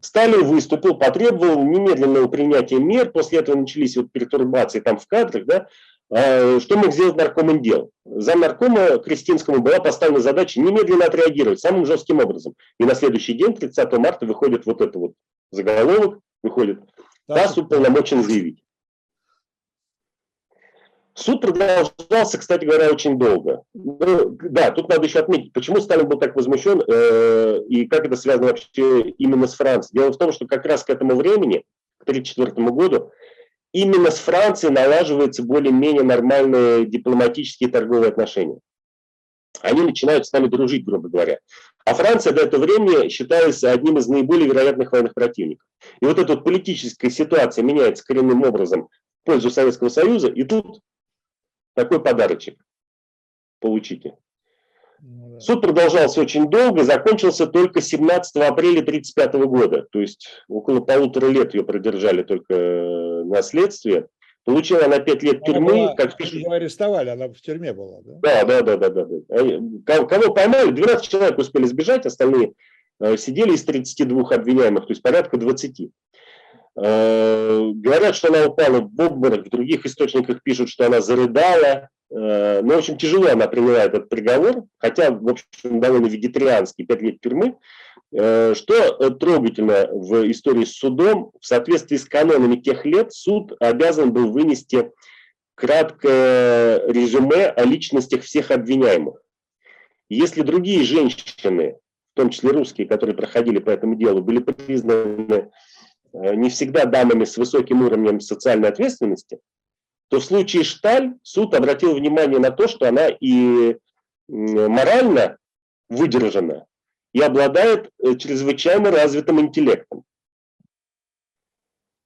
Сталин выступил, потребовал немедленного принятия мер, после этого начались вот пертурбации там в кадрах, да, а, что мог сделать нарком дел? За наркома Кристинскому была поставлена задача немедленно отреагировать самым жестким образом. И на следующий день, 30 марта, выходит вот это вот заголовок, выходит, ТАСС уполномочен заявить. Суд продолжался, кстати говоря, очень долго. Ну, да, тут надо еще отметить, почему Сталин был так возмущен э, и как это связано вообще именно с Францией. Дело в том, что как раз к этому времени, к 1934 году, именно с Францией налаживаются более-менее нормальные дипломатические торговые отношения. Они начинают с нами дружить, грубо говоря. А Франция до этого времени считается одним из наиболее вероятных военных противников. И вот эта вот политическая ситуация меняется коренным образом в пользу Советского Союза, и тут такой подарочек получите. Ну, Суд продолжался очень долго, закончился только 17 апреля 1935 года. То есть около полутора лет ее продержали только на следствие. Получила она 5 лет тюрьмы, была, как пишут. Ее арестовали, она в тюрьме была, да? Да, да, да, да, да. да. Кого поймали, 12 человек успели сбежать, остальные э, сидели из 32 обвиняемых, то есть порядка 20. Э, говорят, что она упала в обморок, в других источниках пишут, что она зарыдала. Э, ну, в общем, тяжело она приняла этот приговор, хотя, в общем, довольно вегетарианский, 5 лет тюрьмы. Э, что трогательно в истории с судом, в соответствии с канонами тех лет, суд обязан был вынести краткое резюме о личностях всех обвиняемых. Если другие женщины, в том числе русские, которые проходили по этому делу, были признаны не всегда дамами с высоким уровнем социальной ответственности, то в случае Шталь суд обратил внимание на то, что она и морально выдержана, и обладает э, чрезвычайно развитым интеллектом.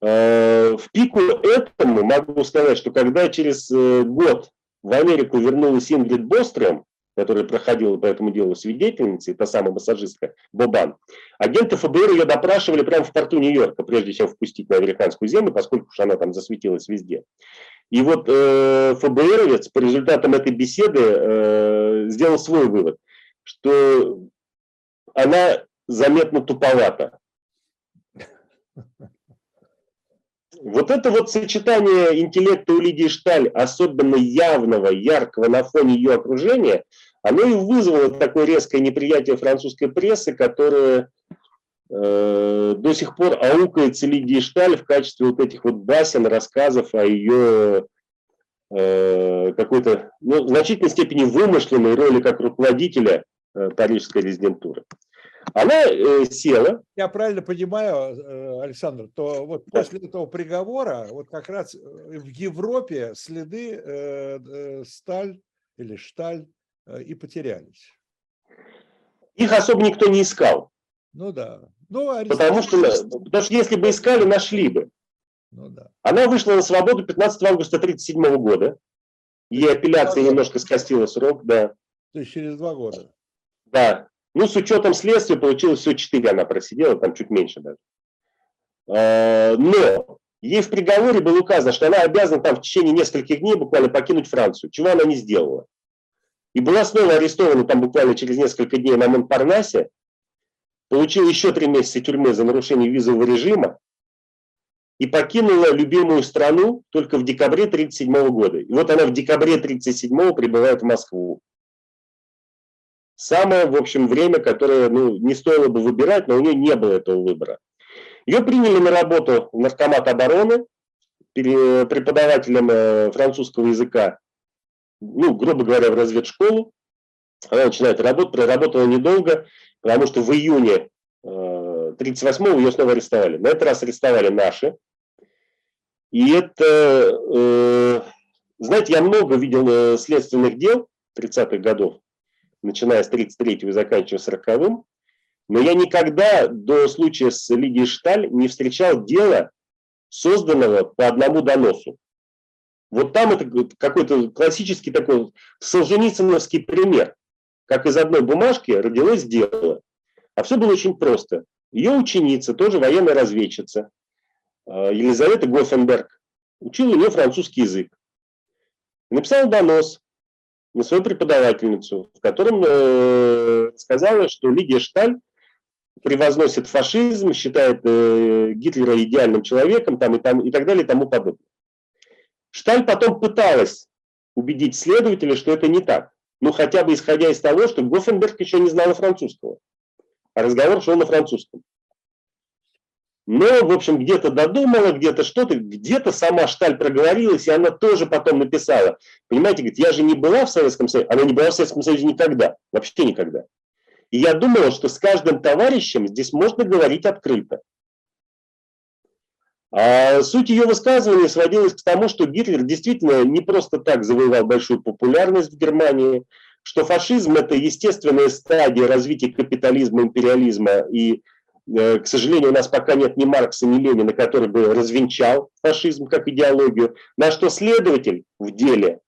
Э, в пику этому могу сказать, что когда через год в Америку вернулась Ингрид Бострем, которая проходила по этому делу свидетельницей, та самая массажистка Бобан, агенты ФБР ее допрашивали прямо в порту Нью-Йорка, прежде чем впустить на американскую землю, поскольку уж она там засветилась везде. И вот э, ФБРовец по результатам этой беседы э, сделал свой вывод, что она заметно туповата. Вот это вот сочетание интеллекта у Лидии Шталь, особенно явного, яркого на фоне ее окружения, оно и вызвало такое резкое неприятие французской прессы, которая э, до сих пор аукается Лидии Шталь в качестве вот этих вот басен, рассказов о ее э, какой-то, ну, в значительной степени вымышленной роли как руководителя э, парижской резидентуры. Она э, села. Я правильно понимаю, э, Александр, то вот да. после этого приговора вот как раз э, в Европе следы э, э, сталь или шталь и потерялись. Их особо никто не искал. Ну да. Ну, потому, что, потому что если бы искали, нашли бы. Ну, да. Она вышла на свободу 15 августа 1937 года. Ей апелляция немножко скостила срок, да. То есть через два года. Да. Ну, с учетом следствия получилось все 4 она просидела, там чуть меньше даже. А, но ей в приговоре было указано, что она обязана там в течение нескольких дней буквально покинуть Францию, чего она не сделала. И была снова арестована там буквально через несколько дней на Монпарнасе, получила еще три месяца тюрьмы за нарушение визового режима и покинула любимую страну только в декабре 1937 года. И вот она в декабре 1937 прибывает в Москву. Самое, в общем, время, которое ну, не стоило бы выбирать, но у нее не было этого выбора. Ее приняли на работу в Наркомат обороны, преподавателем э, французского языка, ну, грубо говоря, в разведшколу. Она начинает работать, проработала недолго, потому что в июне 1938-го э, ее снова арестовали. На этот раз арестовали наши. И это, э, знаете, я много видел следственных дел 30-х годов, начиная с 33-го и заканчивая 40-м. Но я никогда до случая с Лидией Шталь не встречал дела, созданного по одному доносу. Вот там это какой-то классический такой солженицыновский пример. Как из одной бумажки родилось дело. А все было очень просто. Ее ученица, тоже военная разведчица, э, Елизавета Гофенберг, учила у нее французский язык. Написала донос на свою преподавательницу, в котором э, сказала, что Лидия Шталь превозносит фашизм, считает э, Гитлера идеальным человеком там, и, там, и так далее и тому подобное. Шталь потом пыталась убедить следователя, что это не так. Ну, хотя бы исходя из того, что Гофенберг еще не знала французского. А разговор шел на французском. Но, в общем, где-то додумала, где-то что-то, где-то сама Шталь проговорилась, и она тоже потом написала. Понимаете, говорит, я же не была в Советском Союзе, она не была в Советском Союзе никогда, вообще никогда. И я думала, что с каждым товарищем здесь можно говорить открыто. А суть ее высказывания сводилась к тому, что Гитлер действительно не просто так завоевал большую популярность в Германии, что фашизм – это естественная стадия развития капитализма, империализма и Э, к сожалению, у нас пока нет ни Маркса, ни Ленина, который бы развенчал фашизм как идеологию. На что следователь в деле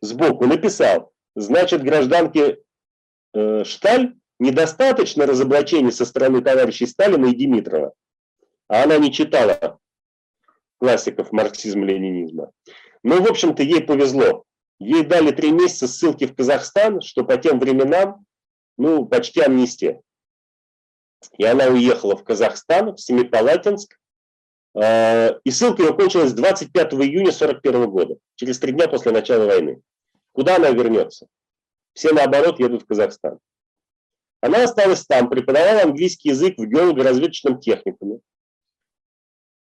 сбоку написал, значит, гражданке э, Шталь недостаточно разоблачений со стороны товарищей Сталина и Димитрова, а она не читала классиков марксизма-ленинизма. Но, в общем-то, ей повезло. Ей дали три месяца ссылки в Казахстан, что по тем временам, ну, почти амнистия. И она уехала в Казахстан, в Семипалатинск, э, и ссылка ее кончилась 25 июня 1941 года, через три дня после начала войны. Куда она вернется? Все, наоборот, едут в Казахстан. Она осталась там, преподавала английский язык в геолого-разведочном техникуме,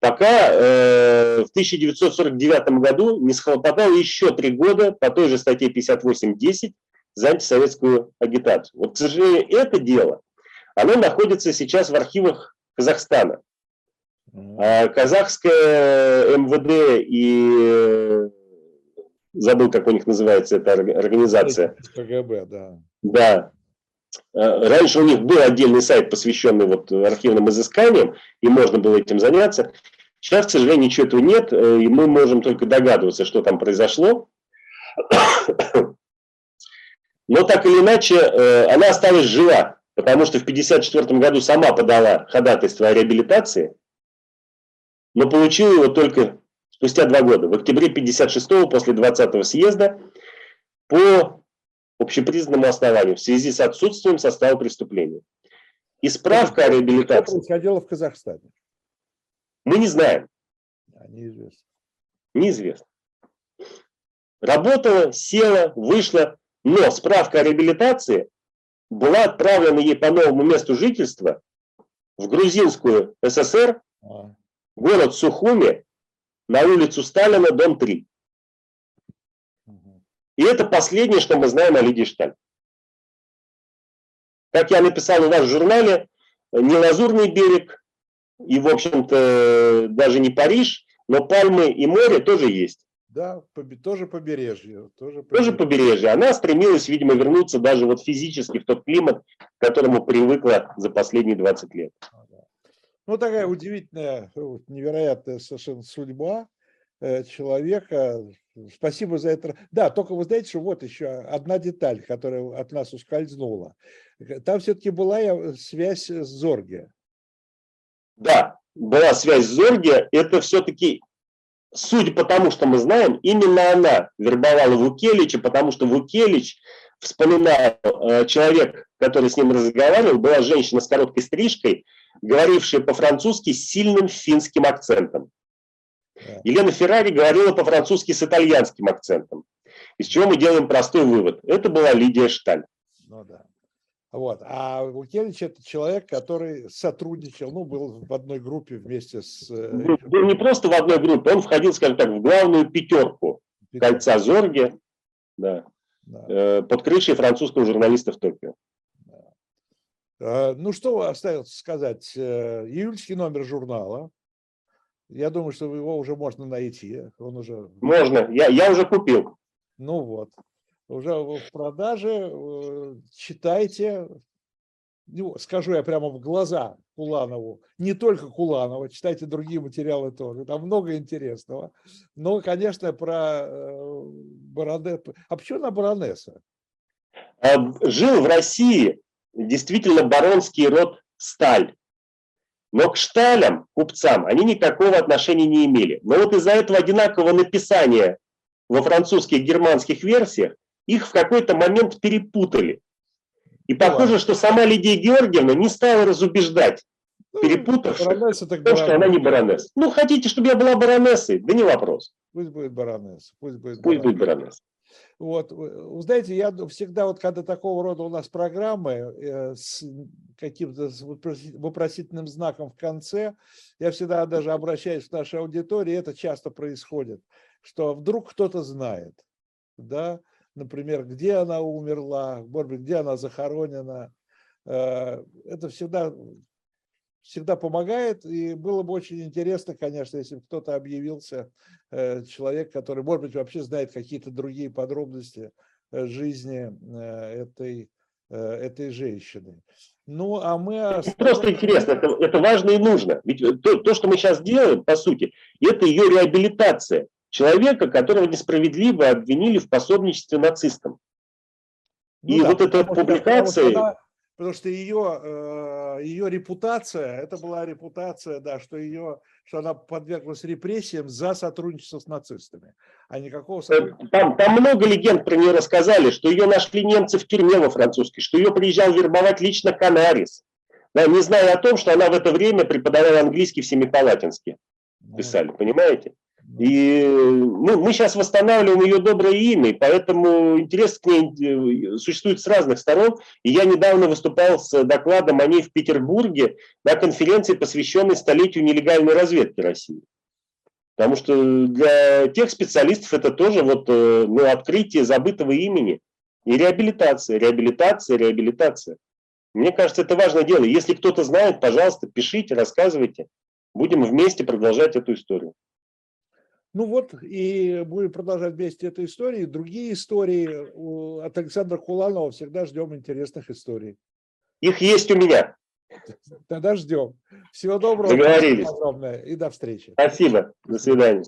пока э, в 1949 году не схлопотал еще три года по той же статье 58.10 за антисоветскую агитацию. Вот, к сожалению, это дело, оно находится сейчас в архивах Казахстана. А казахское МВД и э, забыл, как у них называется эта организация. КГБ, да. Да, Э, раньше у них был отдельный сайт, посвященный вот архивным изысканиям, и можно было этим заняться. Сейчас, к сожалению, ничего этого нет, э, и мы можем только догадываться, что там произошло. Но так или иначе, э, она осталась жива, потому что в 1954 году сама подала ходатайство о реабилитации, но получила его только спустя два года, в октябре 1956 после 20-го съезда, по общепризнанному основанию в связи с отсутствием состава преступления. И справка о реабилитации... Что происходило в Казахстане? Мы не знаем. А, неизвестно. Неизвестно. Работала, села, вышла, но справка о реабилитации была отправлена ей по новому месту жительства в грузинскую ССР, а. город Сухуми, на улицу Сталина, дом 3. И это последнее, что мы знаем о Лидии Шталь. Как я написал у вас в журнале, не Лазурный берег, и, в общем-то, даже не Париж, но пальмы и море тоже есть. Да, тоже побережье. Тоже побережье. тоже побережье. Она стремилась, видимо, вернуться даже вот физически в тот климат, к которому привыкла за последние 20 лет. Ну, такая удивительная, невероятная совершенно судьба э, человека, Спасибо за это. Да, только вы знаете, что вот еще одна деталь, которая от нас ускользнула. Там все-таки была э, связь с Зорге. Да, была связь с Зорге. Это все-таки, судя по тому, что мы знаем, именно она вербовала Вукелича, потому что Вукелич, вспоминал, э, человек, который с ним разговаривал, была женщина с короткой стрижкой, говорившая по-французски с сильным финским акцентом. Елена Феррари говорила по-французски с итальянским акцентом. Из чего мы делаем простой вывод. Это была Лидия Шталь. Ну да. Вот. А Вукелич это человек, который сотрудничал, ну, был в одной группе вместе с... Э, был, был не просто в одной группе, он входил, скажем так, в главную пятерку Пятерка. кольца Зорге, да, да. Э, под крышей французского журналиста в Токио. Да. А, ну, что остается сказать? Э, июльский номер журнала, я думаю, что его уже можно найти. Он уже... Можно, я, я уже купил. Ну вот, уже в продаже. Э, читайте. Ну, скажу я прямо в глаза Куланову. Не только Куланова, читайте другие материалы тоже. Там много интересного. Но, конечно, про э, баронессу. А почему она баронесса? А, жил в России действительно баронский род Сталь. Но к шталям, купцам, они никакого отношения не имели. Но вот из-за этого одинакового написания во французских и германских версиях их в какой-то момент перепутали. И похоже, что сама Лидия Георгиевна не стала разубеждать ну, перепутавших, баронесса, так том, что она не баронесса. Ну, хотите, чтобы я была баронессой? Да не вопрос. Пусть будет баронесса. Пусть будет, пусть будет баронесса. Вот, вы знаете, я всегда вот когда такого рода у нас программы э, с каким-то вопросительным знаком в конце, я всегда даже обращаюсь к нашей аудитории, это часто происходит, что вдруг кто-то знает, да, например, где она умерла, может быть, где она захоронена. Э, это всегда всегда помогает, и было бы очень интересно, конечно, если бы кто-то объявился, э, человек, который, может быть, вообще знает какие-то другие подробности э, жизни э, этой, этой женщины. Ну, а мы... Это просто интересно, это, это важно и нужно. Ведь то, то, что мы сейчас делаем, по сути, это ее реабилитация человека, которого несправедливо обвинили в пособничестве нацистам. Ну, и да, вот эта публикация... Что, потому что ее, э, ее репутация, это была репутация, да, что ее, что она подверглась репрессиям за сотрудничество с нацистами, а никакого сотрудничества. Там, там много легенд про нее рассказали, что ее нашли немцы в тюрьме во французской, что ее приезжал вербовать лично Канарис, да, не зная о том, что она в это время преподавала английский в Семипалатинске, писали, понимаете? И ну, мы сейчас восстанавливаем ее доброе имя, поэтому интерес к ней э, существует с разных сторон. И я недавно выступал с докладом о ней в Петербурге на конференции, посвященной столетию нелегальной разведки России. Потому что для тех специалистов это тоже вот, э, ну, открытие забытого имени и реабилитация, реабилитация, реабилитация. Мне кажется, это важное дело. Если кто-то знает, пожалуйста, пишите, рассказывайте. Будем вместе продолжать эту историю. Ну вот, и будем продолжать вместе эту историю. Другие истории от Александра Куланова всегда ждем интересных историй. Их есть у меня. Тогда ждем. Всего доброго. Договорились. Огромное. И до встречи. Спасибо. До свидания.